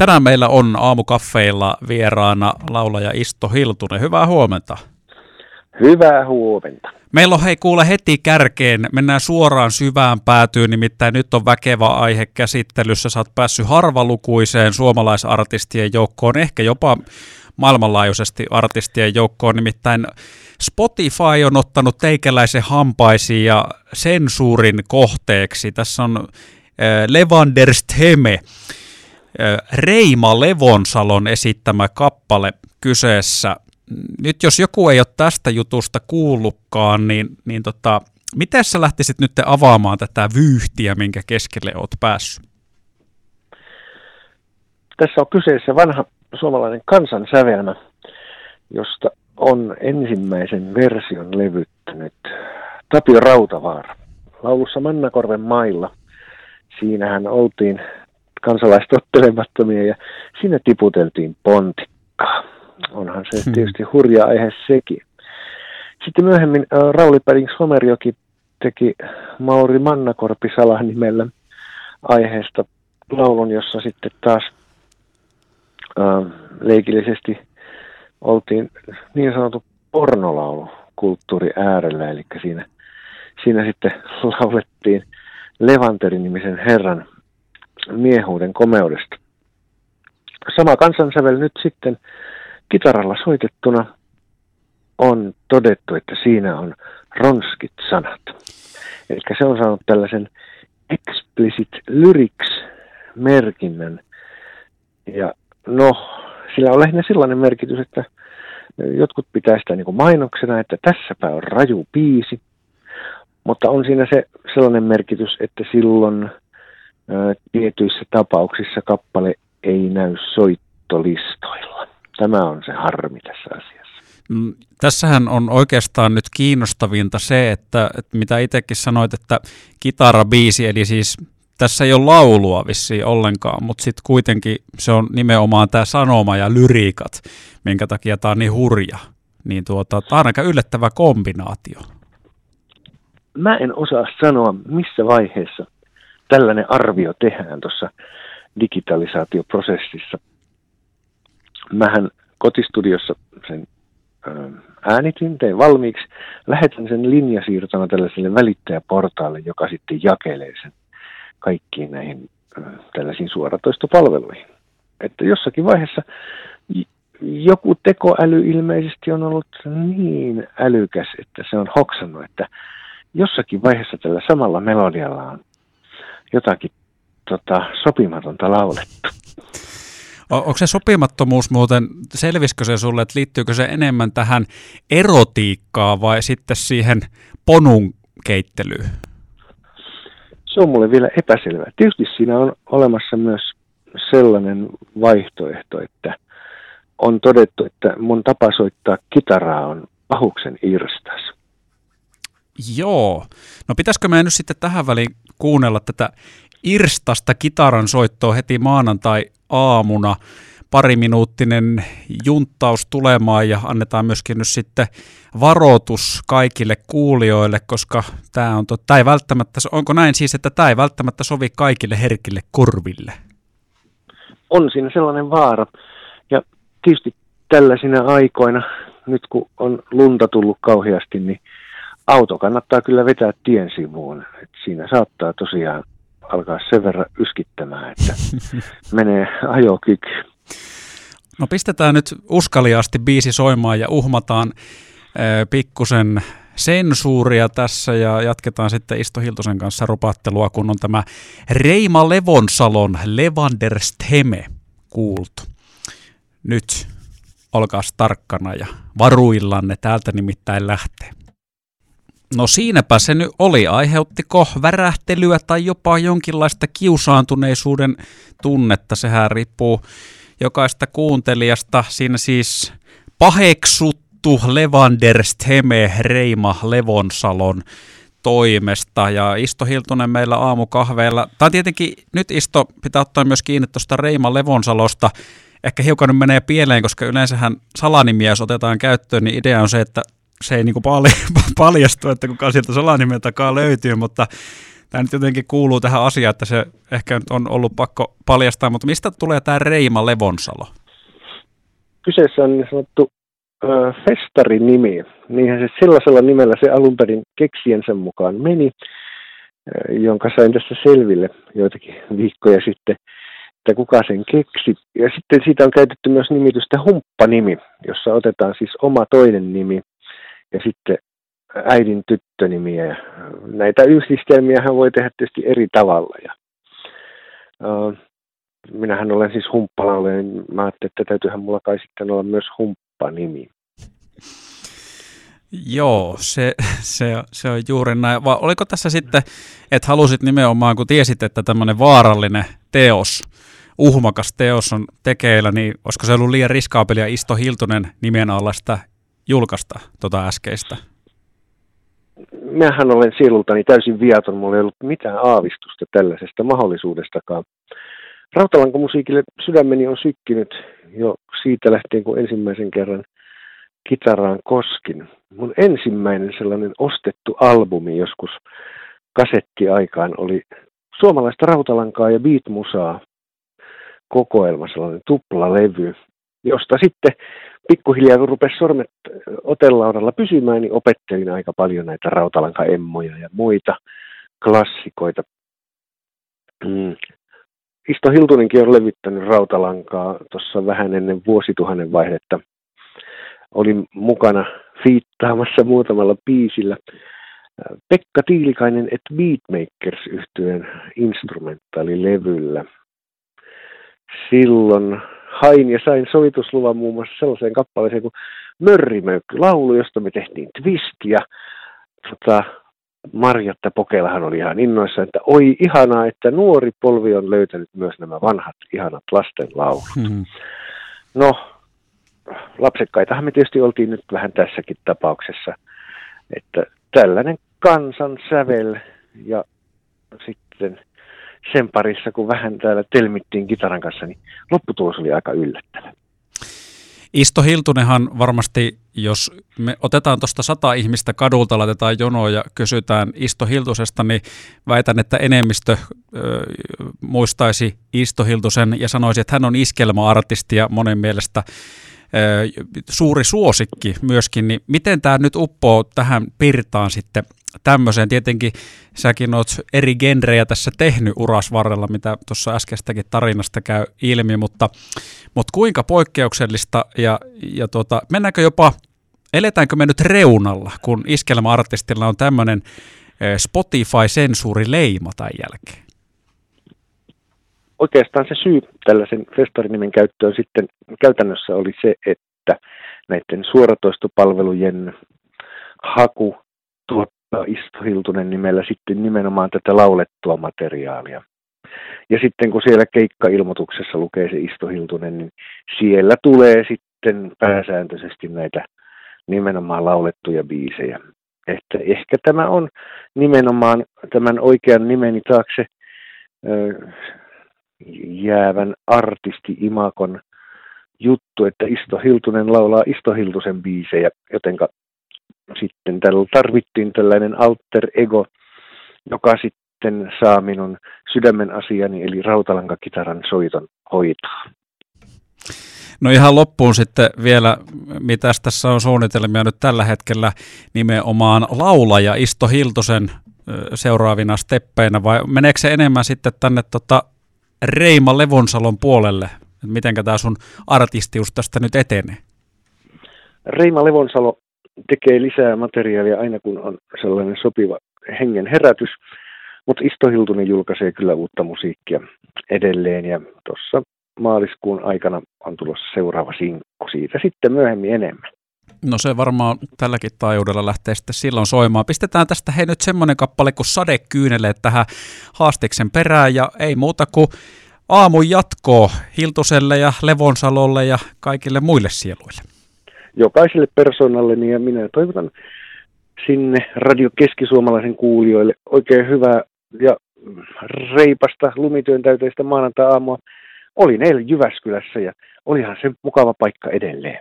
Tänään meillä on aamukaffeilla vieraana laulaja Isto Hiltunen. Hyvää huomenta. Hyvää huomenta. Meillä on hei kuule heti kärkeen, mennään suoraan syvään päätyyn, nimittäin nyt on väkevä aihe käsittelyssä. Sä oot päässyt harvalukuiseen suomalaisartistien joukkoon, ehkä jopa maailmanlaajuisesti artistien joukkoon, nimittäin Spotify on ottanut teikäläisen hampaisiin ja sensuurin kohteeksi. Tässä on äh, Levander Steme, Reima Levonsalon esittämä kappale kyseessä. Nyt jos joku ei ole tästä jutusta kuullutkaan, niin, niin tota, miten sä lähtisit nyt avaamaan tätä vyyhtiä, minkä keskelle oot päässyt? Tässä on kyseessä vanha suomalainen kansansävelmä, josta on ensimmäisen version levyttänyt Tapio Rautavaara. Laulussa Mannakorven mailla. Siinähän oltiin kansalaistottelemattomia ja siinä tiputeltiin pontikkaa. Onhan se hmm. tietysti hurja aihe sekin. Sitten myöhemmin äh, Rauli Perings Homerjoki teki Mauri Mannakorpi nimellä aiheesta laulun, jossa sitten taas äh, leikillisesti oltiin niin sanottu pornolaulu kulttuuri äärellä, eli siinä, siinä sitten laulettiin Levanteri-nimisen herran miehuuden komeudesta. Sama kansansävel nyt sitten kitaralla soitettuna on todettu, että siinä on ronskit sanat. Eli se on saanut tällaisen explicit lyrics merkinnän. Ja no, sillä on lähinnä sellainen merkitys, että jotkut pitää sitä niin kuin mainoksena, että tässäpä on raju piisi, mutta on siinä se sellainen merkitys, että silloin tietyissä tapauksissa kappale ei näy soittolistoilla. Tämä on se harmi tässä asiassa. Mm, tässähän on oikeastaan nyt kiinnostavinta se, että, että mitä itsekin sanoit, että kitarabiisi, eli siis tässä ei ole laulua vissiin ollenkaan, mutta sitten kuitenkin se on nimenomaan tämä sanoma ja lyriikat, minkä takia tämä on niin hurja. Niin tuota, tämä on aika yllättävä kombinaatio. Mä en osaa sanoa, missä vaiheessa tällainen arvio tehdään tuossa digitalisaatioprosessissa. Mähän kotistudiossa sen äänitin, tein valmiiksi, lähetän sen linjasiirtona tällaiselle välittäjäportaalle, joka sitten jakelee sen kaikkiin näihin tällaisiin suoratoistopalveluihin. Että jossakin vaiheessa joku tekoäly ilmeisesti on ollut niin älykäs, että se on hoksannut, että jossakin vaiheessa tällä samalla melodialla on jotakin tota, sopimatonta laulettu. Onko se sopimattomuus muuten, selvisikö se sulle, että liittyykö se enemmän tähän erotiikkaan vai sitten siihen ponun keittelyyn? Se on mulle vielä epäselvää. Tietysti siinä on olemassa myös sellainen vaihtoehto, että on todettu, että mun tapa soittaa kitaraa on pahuksen irstas. Joo. No pitäisikö meidän nyt sitten tähän väliin kuunnella tätä irstasta kitaran soittoa heti maanantai-aamuna pariminuuttinen junttaus tulemaan ja annetaan myöskin nyt sitten varoitus kaikille kuulijoille, koska tämä on, tämä ei välttämättä, onko näin siis, että tämä ei välttämättä sovi kaikille herkille korville? On siinä sellainen vaara. Ja tietysti tällaisina aikoina, nyt kun on lunta tullut kauheasti, niin auto kannattaa kyllä vetää tien sivuun. Et siinä saattaa tosiaan alkaa sen verran yskittämään, että menee ajokyky. No pistetään nyt uskaliaasti biisi soimaan ja uhmataan äh, pikkusen sensuuria tässä ja jatketaan sitten Isto Hiltosen kanssa rupattelua, kun on tämä Reima Levonsalon Levander Steme kuultu. Nyt olkaa tarkkana ja varuillanne, täältä nimittäin lähtee. No siinäpä se nyt oli. Aiheuttiko värähtelyä tai jopa jonkinlaista kiusaantuneisuuden tunnetta? Sehän riippuu jokaista kuuntelijasta. Siinä siis paheksuttu Levander Steme Reima Levonsalon toimesta. Ja Isto Hiltunen meillä aamukahveilla. Tai tietenkin nyt Isto pitää ottaa myös kiinni tuosta Reima Levonsalosta. Ehkä hiukan nyt menee pieleen, koska yleensähän salanimiä, jos otetaan käyttöön, niin idea on se, että se ei niin paljastu, että kuka sieltä salanimen takaa löytyy, mutta Tämä nyt jotenkin kuuluu tähän asiaan, että se ehkä on ollut pakko paljastaa, mutta mistä tulee tämä Reima Levonsalo? Kyseessä on niin sanottu äh, festarin nimi. Niinhän se sellaisella nimellä se alun perin keksijensä mukaan meni, äh, jonka sain tässä selville joitakin viikkoja sitten, että kuka sen keksi. Ja sitten siitä on käytetty myös nimitystä humppanimi, jossa otetaan siis oma toinen nimi ja sitten äidin tyttönimiä. Näitä yhdistelmiä hän voi tehdä tietysti eri tavalla. Ja, uh, minähän olen siis humppalalle, niin mä ajattelin, että täytyyhän mulla kai sitten olla myös humppanimi. Joo, se, se, se on juuri näin. Vai oliko tässä sitten, että halusit nimenomaan, kun tiesit, että tämmöinen vaarallinen teos, uhmakas teos on tekeillä, niin olisiko se ollut liian riskaapelia Isto Hiltunen nimen alla sitä julkaista tuota äskeistä? Mähän olen sielultani täysin viaton, mulla ei ollut mitään aavistusta tällaisesta mahdollisuudestakaan. Rautalankomusiikille sydämeni on sykkinyt jo siitä lähtien, kun ensimmäisen kerran kitaraan koskin. Mun ensimmäinen sellainen ostettu albumi joskus kasettiaikaan oli suomalaista rautalankaa ja beatmusaa kokoelma, sellainen tuplalevy, josta sitten pikkuhiljaa kun rupesi sormet otelaudalla pysymään, niin opettelin aika paljon näitä rautalankaemmoja ja muita klassikoita. Mm. Isto Hiltunenkin on levittänyt rautalankaa tuossa vähän ennen vuosituhannen vaihdetta. Olin mukana fiittaamassa muutamalla biisillä. Pekka Tiilikainen et Beatmakers yhtyeen instrumentaalilevyllä. Silloin hain ja sain sovitusluvan muun muassa sellaiseen kappaleeseen kuin Mörrimöykky, laulu, josta me tehtiin twistiä. Tota, Marjatta Pokelahan oli ihan innoissa, että oi ihanaa, että nuori polvi on löytänyt myös nämä vanhat ihanat laulut. Hmm. No, lapsekkaitahan me tietysti oltiin nyt vähän tässäkin tapauksessa, että tällainen kansan sävel ja sitten sen parissa, kun vähän täällä telmittiin kitaran kanssa, niin lopputulos oli aika yllättävä. Isto Hiltunenhan varmasti, jos me otetaan tuosta sata ihmistä kadulta, laitetaan jonoa ja kysytään Isto Hiltusesta, niin väitän, että enemmistö ö, muistaisi Isto Hiltusen ja sanoisi, että hän on iskelma-artisti ja monen mielestä suuri suosikki myöskin. Niin miten tämä nyt uppoo tähän pirtaan sitten tämmöiseen. Tietenkin säkin oot eri genrejä tässä tehnyt uras varrella, mitä tuossa äskeistäkin tarinasta käy ilmi, mutta, mutta kuinka poikkeuksellista ja, ja tuota, mennäänkö jopa, eletäänkö me nyt reunalla, kun iskelma-artistilla on tämmöinen Spotify-sensuurileima tämän jälkeen? Oikeastaan se syy tällaisen festarinimen käyttöön sitten käytännössä oli se, että näiden suoratoistopalvelujen haku Isto Hiltunen nimellä sitten nimenomaan tätä laulettua materiaalia. Ja sitten kun siellä keikkailmoituksessa lukee se Isto Hiltunen, niin siellä tulee sitten pääsääntöisesti näitä nimenomaan laulettuja biisejä. Että ehkä tämä on nimenomaan tämän oikean nimeni taakse jäävän artisti Imakon juttu, että Isto Hiltunen laulaa Isto Hiltusen biisejä, jotenka sitten tällä tarvittiin tällainen alter ego, joka sitten saa minun sydämen asiani, eli rautalankakitaran soiton hoitaa. No ihan loppuun sitten vielä, mitä tässä on suunnitelmia nyt tällä hetkellä nimenomaan laulaja Isto Hiltosen seuraavina steppeinä, vai meneekö se enemmän sitten tänne tota Reima Levonsalon puolelle? Mitenkä tämä sun artistius tästä nyt etenee? Reima Levonsalo tekee lisää materiaalia aina kun on sellainen sopiva hengen herätys. Mutta Isto Hiltunen julkaisee kyllä uutta musiikkia edelleen ja tuossa maaliskuun aikana on tulossa seuraava sinkku siitä sitten myöhemmin enemmän. No se varmaan tälläkin taajuudella lähtee sitten silloin soimaan. Pistetään tästä hei nyt semmoinen kappale kuin Sadekyynelle tähän haastiksen perään ja ei muuta kuin aamun jatkoa Hiltuselle ja Levonsalolle ja kaikille muille sieluille jokaiselle persoonalle, ja minä toivotan sinne Radio Keskisuomalaisen kuulijoille oikein hyvää ja reipasta lumityön täyteistä maanantai-aamua. Olin eilen Jyväskylässä ja olihan se mukava paikka edelleen.